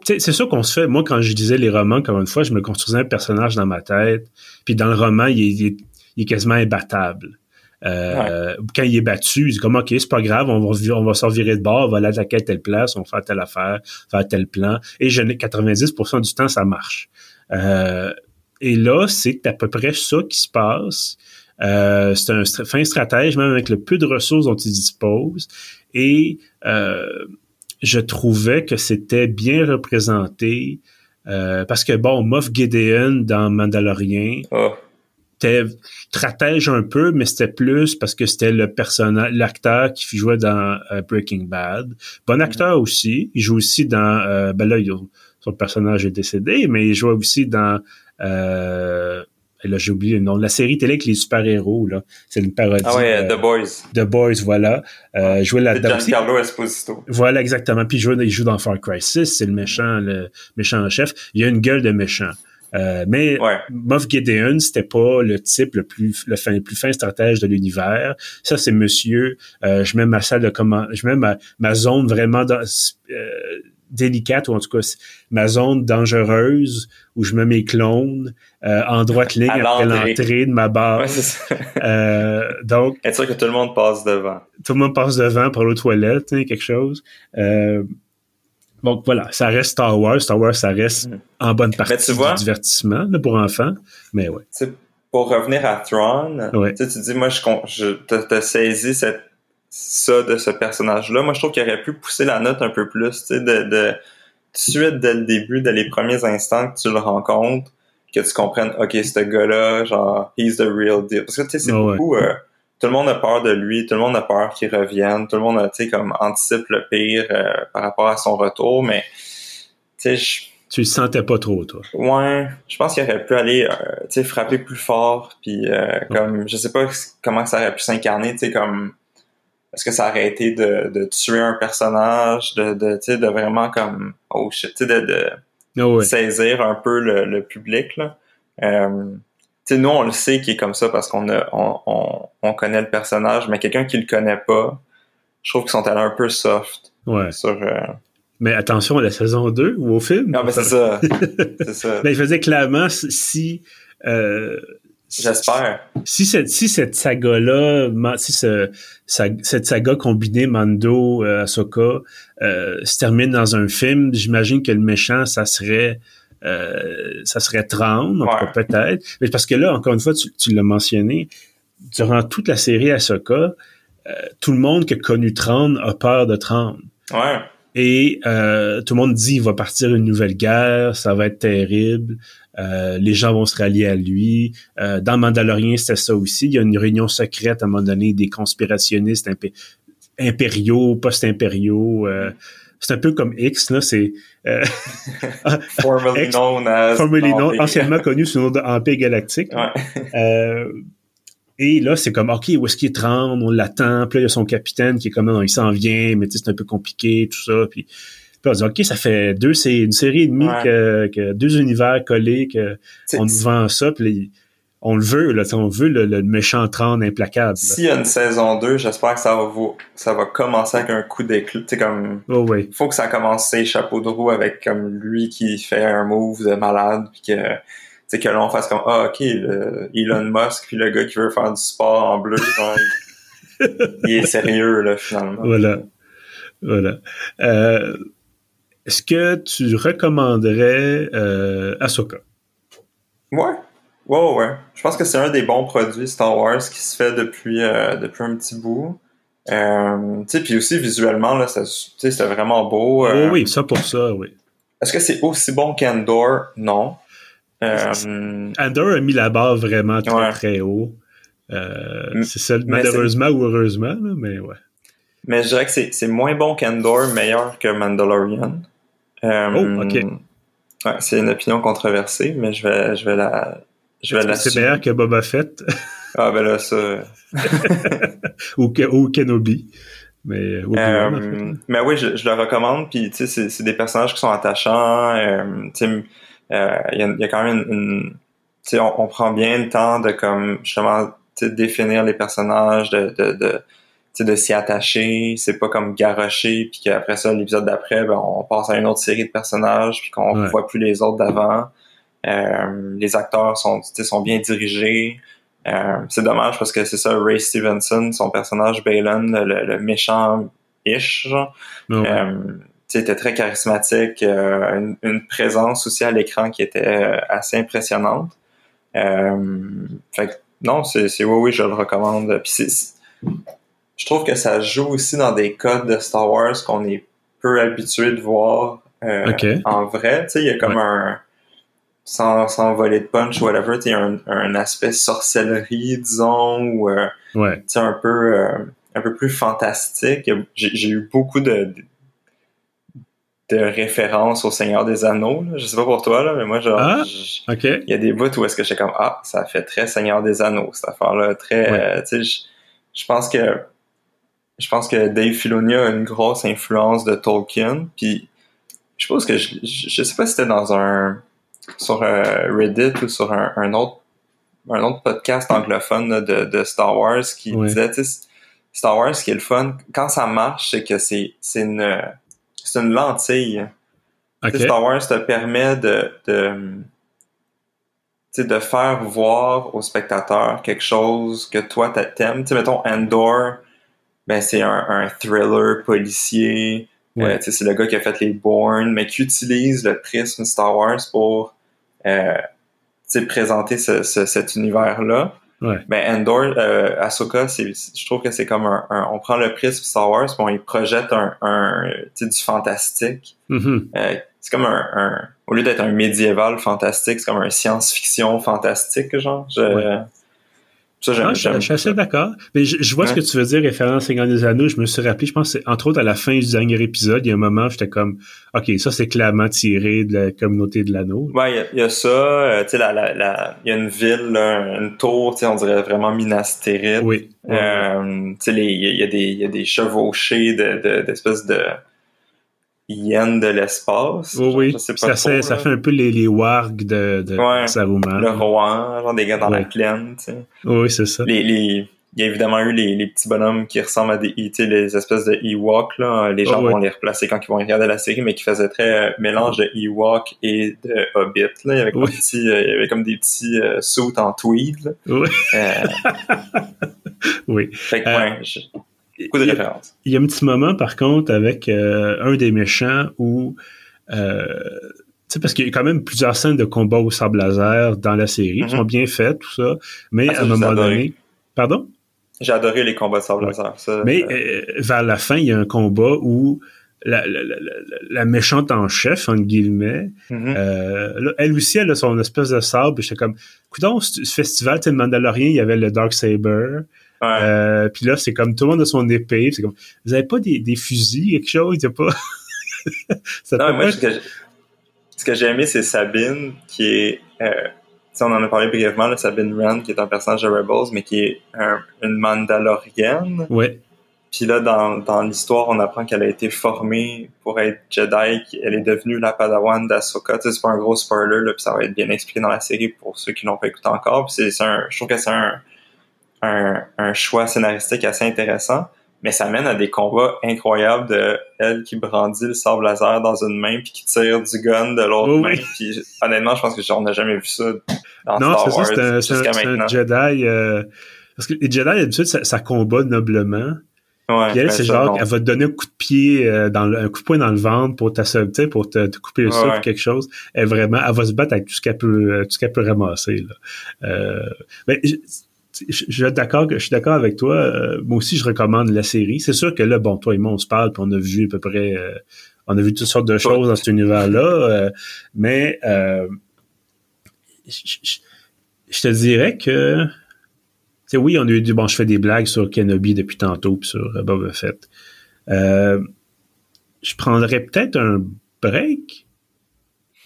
A: C'est ça qu'on se fait. Moi, quand je disais les romans, encore une fois, je me construisais un personnage dans ma tête. Puis dans le roman, il est, il est quasiment imbattable. Euh, quand il est battu, il dit comme OK, c'est pas grave, on va, on va s'en virer de bord, on va aller attaquer à telle place, on va faire telle affaire, faire tel plan. Et je 90% du temps, ça marche. Euh, et là, c'est à peu près ça qui se passe. Euh, c'est un fin stratège, même avec le peu de ressources dont il dispose. Et je trouvais que c'était bien représenté euh, parce que bon, Moff Gideon dans Mandalorian, oh. C'était stratège un peu, mais c'était plus parce que c'était le personnage, l'acteur qui jouait dans euh, Breaking Bad. Bon mm-hmm. acteur aussi, il joue aussi dans, euh, ben là, son personnage est décédé, mais il jouait aussi dans euh, là j'ai oublié le nom, la série télé avec les super-héros, là. C'est une parodie.
B: Ah ouais, The Boys.
A: The Boys, voilà. Euh, jouait là-dedans
B: Giancarlo Esposito.
A: Voilà, exactement. Puis il joue, il joue dans Far Cry 6, c'est le méchant, le méchant chef. Il a une gueule de méchant. Euh, mais Moff Gideon, c'était pas le type le plus le, fin, le plus fin stratège de l'univers. Ça, c'est monsieur. Euh, je mets ma salle de commande, je mets ma, ma zone vraiment dans, euh, délicate, ou en tout cas ma zone dangereuse où je mets mes clones euh, en droite ligne après l'entrée de ma base. euh, donc,
B: être sûr que tout le monde passe devant.
A: Tout le monde passe devant pour aux toilettes, hein, quelque chose. Donc voilà, ça reste Star Wars. Star Wars, ça reste mm. en bonne partie du divertissement pour enfants. Mais ouais.
B: pour revenir à Thrawn, tu dis, moi, je, je t'as saisi cette ça de ce personnage-là. Moi, je trouve qu'il aurait pu pousser la note un peu plus, tu sais, de, de, suite dès le début, dès les premiers instants que tu le rencontres, que tu comprennes, ok, ce gars-là, genre, he's the real deal. Parce que tu sais, c'est beaucoup. Euh, tout le monde a peur de lui, tout le monde a peur qu'il revienne, tout le monde a, tu sais, comme anticipe le pire euh, par rapport à son retour, mais tu sais,
A: tu le sentais pas trop, toi.
B: Ouais, je pense qu'il aurait pu aller, euh, tu sais, frapper plus fort, puis comme, je sais pas comment ça aurait pu s'incarner, tu sais, comme est-ce que ça aurait été de, de tuer un personnage, de, de, de vraiment comme, oh shit, de, de oh saisir un peu le, le public, là. Euh, nous, on le sait qu'il est comme ça parce qu'on a, on, on, on, connaît le personnage, mais quelqu'un qui le connaît pas, je trouve qu'ils sont allés un peu soft.
A: Ouais.
B: Sur, euh,
A: Mais attention à la saison 2 ou au film.
B: Non, mais c'est ça. c'est ça.
A: Mais il faisait clairement si euh,
B: J'espère.
A: Si cette, si cette saga-là, si ce, cette saga combinée Mando, euh, Ahsoka, euh, se termine dans un film, j'imagine que le méchant, ça serait, euh, ça serait Tran, peut-être. Mais parce que là, encore une fois, tu, tu l'as mentionné, durant toute la série Ahsoka, euh, tout le monde qui a connu Tran a peur de Tran.
B: Ouais.
A: Et euh, tout le monde dit il va partir une nouvelle guerre, ça va être terrible. Euh, les gens vont se rallier à lui. Euh, dans Mandalorian, c'était ça aussi. Il y a une réunion secrète à un moment donné des conspirationnistes impériaux, post-impériaux. Euh, c'est un peu comme X, là, c'est...
B: Euh, formerly known as...
A: Formerly known, anciennement connu sous le nom d'Empire Galactique.
B: Ouais.
A: et là, c'est comme, OK, où est-ce qu'il est 30? On l'attend. Puis là, il y a son capitaine qui est comme, non, il s'en vient, mais tu sais, c'est un peu compliqué, tout ça. Puis puis on dit, OK, ça fait deux, c'est une série et demie que, deux univers collés, que on nous vend ça, puis on le veut, là, on veut le, méchant trône implacable.
B: S'il y a une saison 2, j'espère que ça va, ça va commencer avec un coup d'éclat. comme.
A: Oh, oui.
B: Faut que ça commence ses chapeaux de roue avec comme lui qui fait un move de malade, puis que. sais que l'on fasse comme ah ok Elon Musk puis le gars qui veut faire du sport en bleu il, est sérieux là finalement
A: voilà voilà euh, est-ce que tu recommanderais euh, Ahsoka?
B: Ouais. Ouais, ouais. Je pense que c'est un des bons produits Star Wars qui se fait depuis, euh, depuis un petit bout. Euh, puis aussi visuellement, là, c'était vraiment beau.
A: Euh. oui, ça pour ça, oui.
B: Est-ce que c'est aussi bon qu'Andor? Non.
A: Andor a mis la barre vraiment très, très haut. c'est ça, malheureusement ou heureusement, mais ouais.
B: Mais je dirais que c'est moins bon qu'Andor, meilleur que Mandalorian.
A: Euh, oh, ok.
B: Ouais, c'est une opinion controversée, mais je vais, je vais la, je vais la.
A: C'est meilleur que Boba Fett.
B: ah ben là ça.
A: ou, ou Kenobi. Mais,
B: euh, mais oui, je, je, le recommande. Puis tu sais, c'est des personnages qui sont attachants. Euh, tu sais, euh, il y, a, y, a, quand même une, tu sais, on, on, prend bien le temps de comme justement définir les personnages, de, de, de de s'y attacher, c'est pas comme garocher puis qu'après ça l'épisode d'après ben, on passe à une autre série de personnages puis qu'on voit plus les autres d'avant. Euh, les acteurs sont sont bien dirigés. Euh, c'est dommage parce que c'est ça Ray Stevenson, son personnage Balin, le, méchant ish, euh, était très charismatique, une, une, présence aussi à l'écran qui était assez impressionnante. fait non, c'est oui oui je le recommande. Puis je trouve que ça joue aussi dans des codes de Star Wars qu'on est peu habitué de voir euh, en vrai. Tu sais, il y a comme un sans, sans voler de punch ou whatever, tu un, un aspect sorcellerie, disons, ou euh,
A: ouais.
B: un peu euh, un peu plus fantastique. J'ai eu beaucoup de, de références au Seigneur des Anneaux. Je sais pas pour toi, là, mais moi, genre,
A: ah,
B: il y a des bouts où est-ce que j'étais comme, ah, ça fait très Seigneur des Anneaux, cette affaire-là. Très, euh, tu sais, je pense que, je pense que Dave Filoni a une grosse influence de Tolkien, puis je suppose que je, je sais pas si c'était dans un, sur euh, Reddit ou sur un, autre, un autre podcast anglophone de, de Star Wars qui disait, Star Wars, ce qui est le fun, quand ça marche, c'est que c'est, c'est une, c'est une lentille. Star Wars te permet de, de, de faire voir au spectateur quelque chose que toi t'aimes. Tu mettons Endor, ben c'est un, thriller policier. Euh, c'est le gars qui a fait les Bourne, mais qui utilise le prisme Star Wars pour euh, présenter ce, cet univers-là.
A: Ouais.
B: Ben Endor, euh, Ahsoka, je trouve que c'est comme un, on prend le prisme Star Wars, puis on y projette un, un du fantastique.
A: Mm-hmm.
B: Euh, c'est comme un, un, au lieu d'être un médiéval fantastique, c'est comme un science-fiction fantastique, genre. Je,
A: ah, je, suis assez d'accord. Mais je, vois ce que tu veux dire, référence Seigneur des Anneaux. Je me suis rappelé, je pense, entre autres, à la fin du dernier épisode, il y a un moment où j'étais comme, OK, ça, c'est clairement tiré de la communauté de l'anneau.
B: Ouais, il y, a ça. Euh, tu sais, la, la, il y a une ville, une tour, tu sais, on dirait vraiment Minas Tirith.
A: Oui.
B: Euh, tu sais, il y, a des, il y a des chevauchés de, d'espèces de hyènes de l'espace.
A: Oui, oui. ça, fait, ça fait un peu les, les wargs de, de
B: ouais, Saruman. Le roi, genre des gars dans la plaine, tu sais.
A: Oui, c'est ça.
B: Les, les, il y a évidemment eu les, les petits bonhommes qui ressemblent à des les espèces de Ewok là les gens vont les replacer quand ils vont regarder la série mais qui faisaient très euh, mélange de Ewok et de Hobbit là il y avait comme, petits, euh, il y avait comme des petits euh, suits en tweed là.
A: oui
B: euh,
A: oui
B: fait que, ouais, Beaucoup de références.
A: Il y a un petit moment, par contre, avec euh, un des méchants où... Euh, tu sais, parce qu'il y a quand même plusieurs scènes de combat au sable laser dans la série. Ils sont bien faites, tout ça. Mais ah, à un moment donné... Pardon?
B: J'ai adoré les combats de sable laser.
A: Mais euh, vers la fin, il y a un combat où la, la, la, la, méchante en chef, entre guillemets,
B: mhm.
A: euh, elle aussi, elle a son espèce de sable. J'étais comme, écoute, ce festival, tu Mandalorian, il y avait le Dark Saber. Euh, puis là, c'est comme tout le monde a son épée. C'est comme, vous avez pas des, des fusils, quelque chose? Il y a pas...
B: non, moi, ce que j'ai aimé, c'est Sabine, qui est... Euh, on en a parlé brièvement, là, Sabine Rand, qui est un personnage de Rebels, mais qui est une Mandalorienne.
A: Ouais.
B: Puis là, dans, dans l'histoire, on apprend qu'elle a été formée pour être Jedi, qu'elle est devenue la Padawan. Tu sais, c'est pas un gros spoiler, là, puis ça va être bien expliqué dans la série pour ceux qui l'ont pas écouté encore. Puis c'est un, je trouve que c'est un, un, un, choix scénaristique assez intéressant, mais ça mène à des combats incroyables de elle qui brandit le sable laser dans une main puis qui tire du gun de l'autre main. Puis honnêtement, je pense que on n'a jamais vu ça dans non, Star Wars jusqu'à maintenant.
A: Un Jedi, euh, parce que les Jedi d'habitude ça, ça combat noblement.
B: Ouais,
A: elle, c'est genre, elle va te donner un coup de pied, euh, dans le, un coup de poing dans le ventre pour pour te, te, couper le souffle ou quelque chose. Elle vraiment, elle va se battre avec tout ce qu'elle peut, euh, tout ce qu'elle peut ramasser, là. Euh, mais, je, suis d'accord je suis d'accord avec toi. Euh, moi aussi, je recommande la série. C'est sûr que là, bon, toi et moi, on se parle, puis on a vu à peu près, euh, on a vu toutes sortes de choses dans cet univers-là. Euh, mais je, te dirais que, tu oui, on a eu du bon. Je fais des blagues sur Kenobi depuis tantôt, puis sur Boba Fett. je prendrais peut-être un break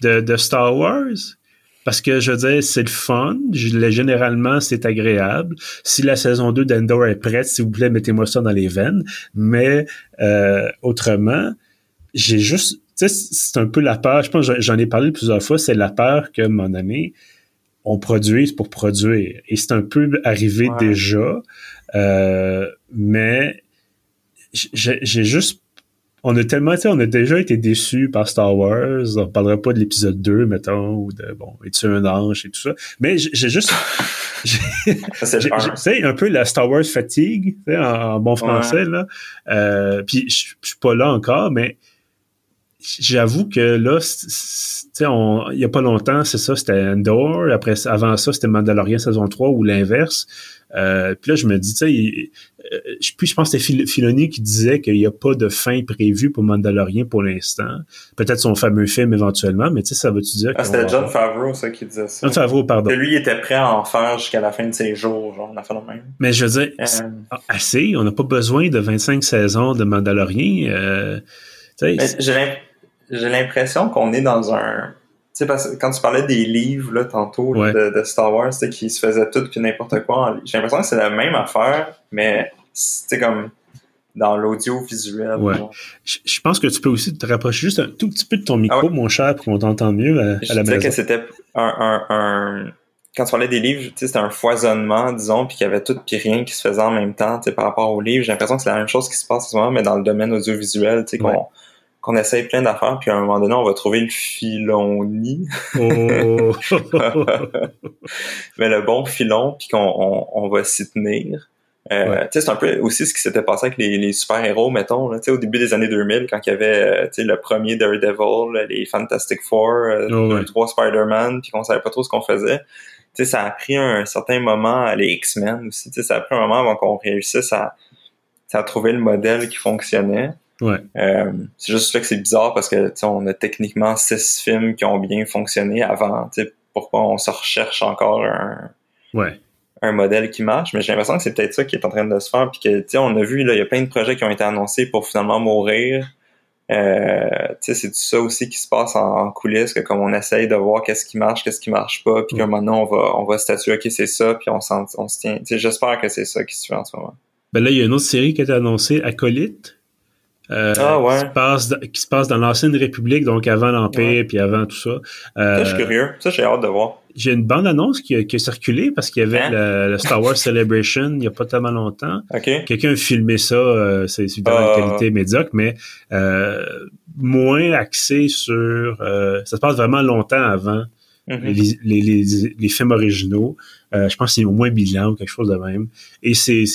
A: de Star Wars parce que, je veux dire, c'est le fun. généralement, c'est agréable. Si la saison 2 d'Endor est prête, s'il vous plaît, mettez-moi ça dans les veines. Mais euh, autrement, j'ai juste... Tu sais, c'est un peu la peur. Je pense j'en ai parlé plusieurs fois. C'est la peur que, mon ami, on produise pour produire. Et c'est un peu arrivé déjà. Euh, mais j'ai juste on a tellement, tu sais, on a déjà été déçus par Star Wars. On parlera pas de l'épisode 2, mettons, ou de, bon, es-tu un ange et tout ça. Mais j'ai juste, c'est un peu la Star Wars fatigue, tu sais, en, bon français, là. Euh, puis je suis pas là encore, mais j'avoue que là, tu sais, il y a pas longtemps, c'est ça, c'était Endor. Après, avant ça, c'était Mandalorian saison 3 ou l'inverse. Euh, puis là, je me dis, tu sais, euh, puis je pense que c'était Filoni qui disait qu'il n'y a pas de fin prévue pour Mandalorian pour l'instant. Peut-être son fameux film éventuellement, mais tu sais, ça veut-tu dire...
B: Ah, c'était John Favreau, ça, qui disait ça.
A: John Favreau, pardon.
B: Que lui, il était prêt à en faire jusqu'à la fin de ses jours, genre, on a fait le même.
A: Mais je veux dire, euh... assez, on n'a pas besoin de 25 saisons de Mandalorian. Euh,
B: j'ai l'impression qu'on est dans un tu sais, parce que quand tu parlais des livres, là, tantôt, de, Star Wars, qui se faisaient tout puis n'importe quoi, j'ai l'impression que c'est la même affaire, mais c'est comme dans l'audiovisuel.
A: Ouais. Je, pense que tu peux aussi te rapprocher juste un tout petit peu de ton micro, ah mon cher, pour qu'on t'entende mieux à,
B: je
A: la
B: maison. que c'était un, un, Quand tu parlais des livres, c'était un foisonnement, disons, puis qu'il y avait tout puis rien qui se faisait en même temps, tu sais, par rapport aux livres. J'ai l'impression que c'est la même chose qui se passe en ce moment, mais dans le domaine audiovisuel, tu sais, qu'on qu'on essaye plein d'affaires, puis à un moment donné, on va trouver le filon nid. Oh. Mais le bon filon, puis qu'on on, va s'y tenir. Euh, C'est un peu aussi ce qui s'était passé avec les, les super-héros, mettons, là, au début des années 2000, quand il y avait euh, le premier Daredevil, les Fantastic Four, euh, oh, trois Spider-Man, puis qu'on savait pas trop ce qu'on faisait. sais ça a pris un certain moment, les X-Men aussi, ça a pris un moment avant qu'on réussisse à, à trouver le modèle qui fonctionnait.
A: Ouais.
B: Euh, c'est juste là que c'est bizarre parce que on a techniquement six films qui ont bien fonctionné avant. Pourquoi on se recherche encore un,
A: ouais.
B: un modèle qui marche? Mais j'ai l'impression que c'est peut-être ça qui est en train de se faire. Puis que on a vu, il y a plein de projets qui ont été annoncés pour finalement mourir. Euh, c'est tout ça aussi qui se passe en, coulisses, que comme on essaye de voir qu'est-ce qui marche, qu'est-ce qui marche pas, puis que maintenant on va on va statuer ok c'est ça, puis on, on se tient. J'espère que c'est ça qui se fait en ce moment.
A: Ben là, il y a une autre série qui a été annoncée, Acolyte. Euh,
B: ah ouais.
A: qui, se passe, qui se passe dans l'ancienne République, donc avant l'Empire, puis avant tout ça.
B: Euh, ça, je suis curieux. Ça, j'ai hâte de voir.
A: J'ai une bande-annonce qui, qui, a circulé parce qu'il y avait hein? le, Star Wars Celebration il n'y a pas tellement longtemps.
B: Okay.
A: Quelqu'un a filmé ça, euh, c'est évidemment une ah. qualité médiocre, mais euh, moins axé sur... ça se passe vraiment longtemps avant mm-hmm. les, les, les, les, films originaux. je pense que c'est au moins bilan ou quelque chose de même. Et c'est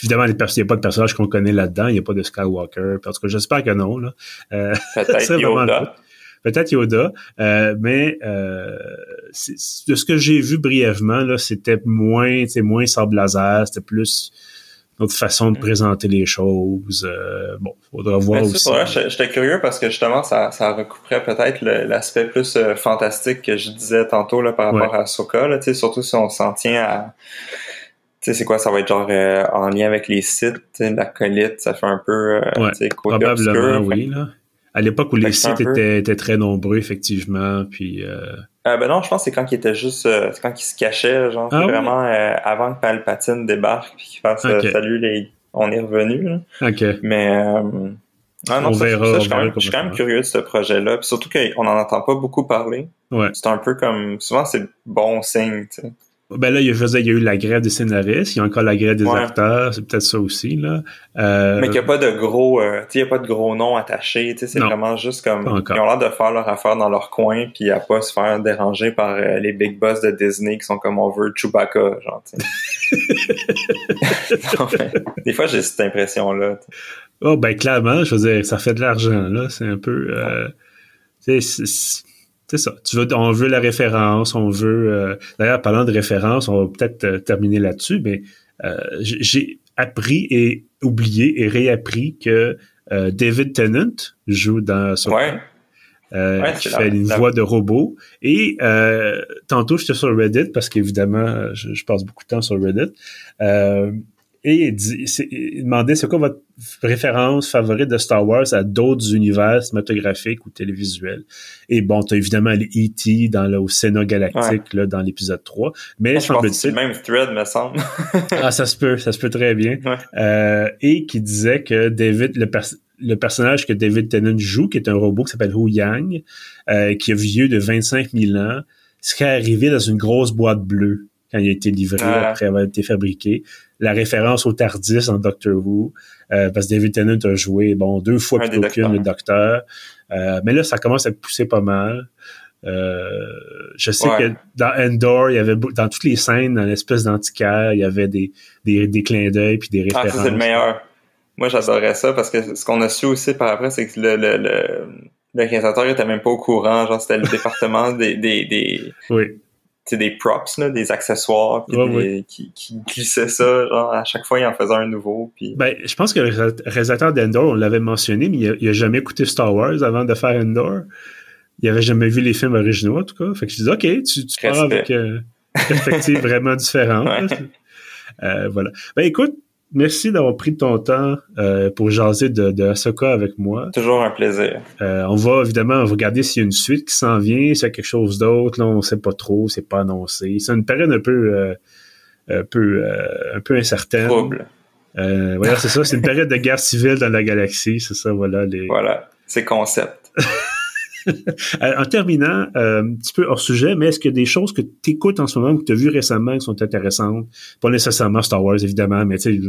A: Évidemment, il n'y a pas de personnage qu'on connaît là-dedans. Il n'y a pas de Skywalker. Parce que j'espère que non. Là.
B: Euh, Peut-être Yoda.
A: Peut-être Yoda. Euh, mais euh, de ce que j'ai vu brièvement, là, c'était moins, moins sable laser. C'était plus notre façon de mm. présenter les choses. Euh, bon, faudra voir aussi.
B: J'étais curieux parce que justement, ça, ça recouperait peut-être l'aspect plus euh, fantastique que je disais tantôt là, par rapport à Soka. Là, surtout si on s'en tient à tu sais, c'est quoi, ça va être genre euh, en lien avec les sites, la colite, ça fait un peu euh,
A: ouais, probablement, oui. Là. À l'époque où les sites étaient, étaient, très nombreux, effectivement, puis... Euh...
B: euh ben non, je pense que c'est quand il était juste... quand il se cachait, genre, ah vraiment avant que Palpatine débarque puis qu'il fasse Salut, les... on est revenu.
A: OK.
B: Mais... Ah non,
A: on verra,
B: je suis quand même, curieux de ce projet-là. Puis surtout qu'on n'en entend pas beaucoup parler.
A: Ouais.
B: C'est un peu comme... Souvent, c'est bon signe, tu sais.
A: Ben là, il y a eu la grève des scénaristes, il y a encore la grève des acteurs, c'est peut-être ça aussi, là. Euh,
B: Mais qu'il n'y a pas de gros, euh, il y a pas de gros noms attachés, c'est vraiment juste comme, ils ont l'air de faire leur affaire dans leur coin, puis à pas se faire déranger par euh, les big boss de Disney qui sont comme on veut Chewbacca, genre, des fois, j'ai cette impression-là.
A: Oh, ben, clairement, je veux dire, ça fait de l'argent, là, c'est un peu, euh, c'est ça. Tu veux, on veut la référence, on veut. Euh, d'ailleurs, parlant de référence, on va peut-être euh, terminer là-dessus, mais euh, j'ai appris et oublié et réappris que David Tennant joue dans son.
B: Ouais.
A: qui fait une voix de robot. Et tantôt, j'étais sur Reddit parce qu'évidemment, je, je, passe beaucoup de temps sur Reddit et il, demandait c'est quoi votre référence favorite de Star Wars à d'autres univers cinématographiques ou télévisuels? Et bon, tu as évidemment les E.T. dans le, au Sénat galactique là, dans l'épisode 3. Mais
B: je pense c'est le même thread, me semble.
A: ah, ça se peut, ça se peut très bien. Euh, et qui disait que David, le, le personnage que David Tennant joue, qui est un robot qui s'appelle Hu Yang, euh, qui a vieux de 25 000 ans, serait arrivé dans une grosse boîte bleue quand il a été livré après avoir été fabriqué. La référence au Tardis en Doctor Who, euh, parce que David Tennant a joué bon deux fois plus qu'une le Docteur. Euh, mais là, ça commence à pousser pas mal. Euh, je sais que dans Endor, il y avait dans toutes les scènes, dans l'espèce d'antiquaire, il y avait des, des, des clins d'œil puis des références. Ah,
B: c'est le meilleur. Moi, j'adorais ça parce que ce qu'on a su aussi par après, c'est que le, le, le, le réalisateur était même pas au courant. Genre, c'était le département des, des, des,
A: oui
B: des props, là, des accessoires, Qui, qui, glissaient ça, genre, à chaque fois, il en faisait un nouveau. Puis...
A: Ben, je pense que le réalisateur d'Endor, on l'avait mentionné, mais il a, jamais écouté Star Wars avant de faire Endor. Il avait jamais vu les films originaux, en tout cas. Fait que je dis, OK, tu, tu pars avec euh, une perspective vraiment différente. Euh, voilà. Ben, écoute, merci d'avoir pris ton temps euh, pour jaser de, de Ahsoka avec moi.
B: Toujours un plaisir.
A: Euh, on va évidemment regarder s'il y a une suite qui s'en vient, s'il y a quelque chose d'autre. Là, on sait pas trop, c'est pas annoncé. C'est une période un peu, euh, un peu, un peu incertaine. Trouble. voilà, c'est ça. C'est une période de guerre civile dans la galaxie. C'est ça, voilà. Les...
B: Voilà, c'est concept.
A: en terminant, un petit peu hors sujet, mais est-ce qu'il y a des choses que tu écoutes en ce moment ou que tu as vues récemment qui sont intéressantes? Pas nécessairement Star Wars, évidemment, mais tu sais,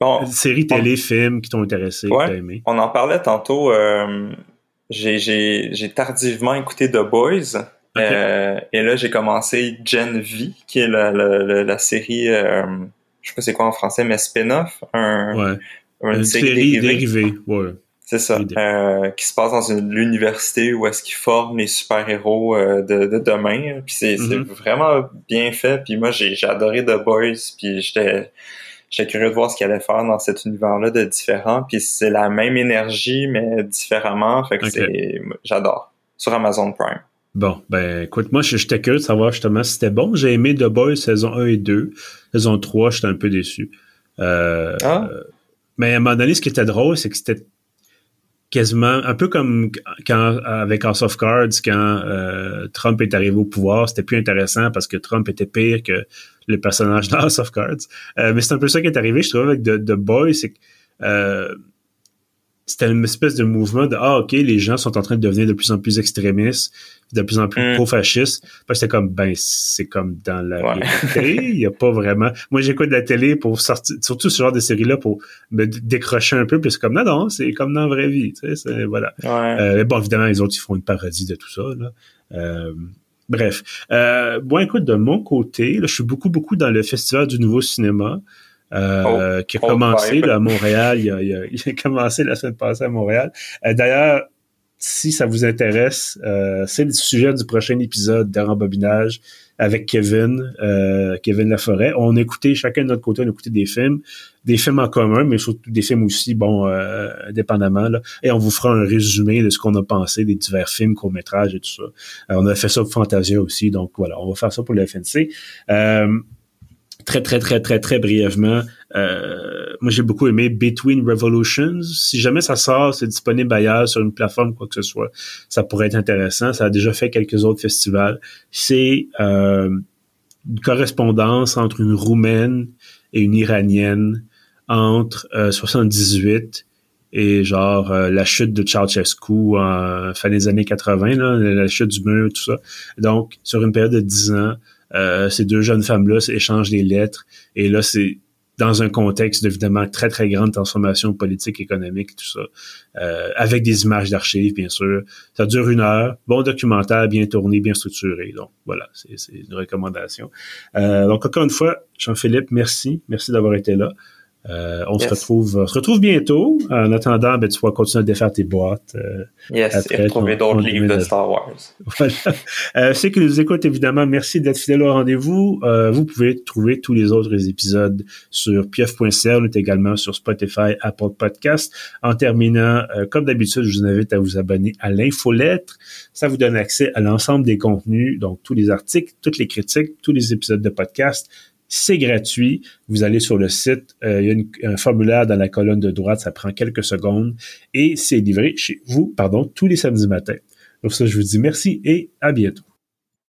A: bon, séries télé, films qui t'ont intéressé,
B: ouais, que aimé. On en parlait tantôt. Euh, j'ai tardivement écouté The Boys. Euh, et là, j'ai commencé Gen V, qui est la, la, la, série, euh, je sais pas c'est quoi en français, mais spin-off. Un,
A: une, série, dérivée. Ouais.
B: C'est ça. Euh, qui se passe dans une l'université où est-ce qu'ils forment les super-héros euh, de, de, demain. Puis c'est mm-hmm. vraiment bien fait. Puis moi, j'ai adoré The Boys. Puis j'étais j'étais curieux de voir ce qu'il allait faire dans cet univers-là de différent. Puis c'est la même énergie, mais différemment. Fait que c'est... J'adore. Sur Amazon Prime.
A: Bon, ben écoute, moi j'étais curieux de savoir justement si c'était bon. J'ai aimé The Boys saison 1 et 2. Saison 3, j'étais un peu déçu. Euh, ah. mais à un moment donné, ce qui était drôle, c'est que c'était quasiment un peu comme quand avec House of Cards quand euh, Trump est arrivé au pouvoir, c'était plus intéressant parce que Trump était pire que le personnage de House of Cards. Euh, mais c'est un peu ça qui est arrivé, je trouve, avec The, The Boy, c'est que euh, c'était une espèce de mouvement de ah ok les gens sont en train de devenir de plus en plus extrémistes de plus en plus mm. pro-fascistes. C'était comme ben c'est comme dans la réalité il y a pas vraiment moi j'écoute de la télé pour sortir surtout ce genre de série là pour me décrocher un peu puis c'est comme non non c'est comme dans la vraie vie tu sais voilà. Euh, bon évidemment les autres ils font une parodie de tout ça là. Euh, bref. Euh, bon écoute de mon côté là, je suis beaucoup beaucoup dans le festival du nouveau cinéma euh, oh, qui a oh, commencé à Montréal. Il a, il, a, commencé la semaine passée à Montréal. Euh, d'ailleurs, si ça vous intéresse, euh, c'est le sujet du prochain épisode d'Arambobinage avec Kevin, euh, Kevin Laforêt. On écoutait, chacun de notre côté, on écoutait des films, des films en commun, mais surtout des films aussi, bon, euh, indépendamment. Là, et on vous fera un résumé de ce qu'on a pensé des divers films, courts-métrages et tout ça. on a fait ça pour Fantasia aussi, donc voilà, on va faire ça pour le FNC. Euh, très, très, très, très, très brièvement, euh, moi j'ai beaucoup aimé Between Revolutions. Si jamais ça sort, c'est disponible ailleurs sur une plateforme, quoi que ce soit, ça pourrait être intéressant. Ça a déjà fait quelques autres festivals. C'est euh, une correspondance entre une Roumaine et une Iranienne entre 78 euh, et genre la chute de Ceausescu en fin des années 80, là, la chute du mur, tout ça. Donc, sur une période de 10 ans, euh, ces deux jeunes femmes-là échangent des lettres. Et là, c'est dans un contexte évidemment très très grande transformation politique, économique, tout ça, euh, avec des images d'archives bien sûr. Ça dure une heure, bon documentaire, bien tourné, bien structuré. Donc voilà, c'est une recommandation. Euh, donc encore une fois, Jean-Philippe, merci, merci d'avoir été là. Euh, on se retrouve, on se retrouve bientôt. En attendant, ben, tu vas continuer à défaire tes boîtes. Euh,
B: yes, et retrouver d'autres livres de Star Wars.
A: Voilà. Euh, ceux qui nous écoutent, évidemment, merci d'être fidèles au rendez-vous. Euh, vous pouvez trouver tous les autres épisodes sur pieuf.ca. On est également sur Spotify, Apple Podcast. En terminant, euh, comme d'habitude, je vous invite à vous abonner à l'infolettre. Ça vous donne accès à l'ensemble des contenus, donc tous les articles, toutes les critiques, tous les épisodes de podcast c'est gratuit. Vous allez sur le site, euh, il y a un formulaire dans la colonne de droite, ça prend quelques secondes et c'est livré chez vous, pardon, tous les samedis matins. Donc ça, je vous dis merci et à bientôt.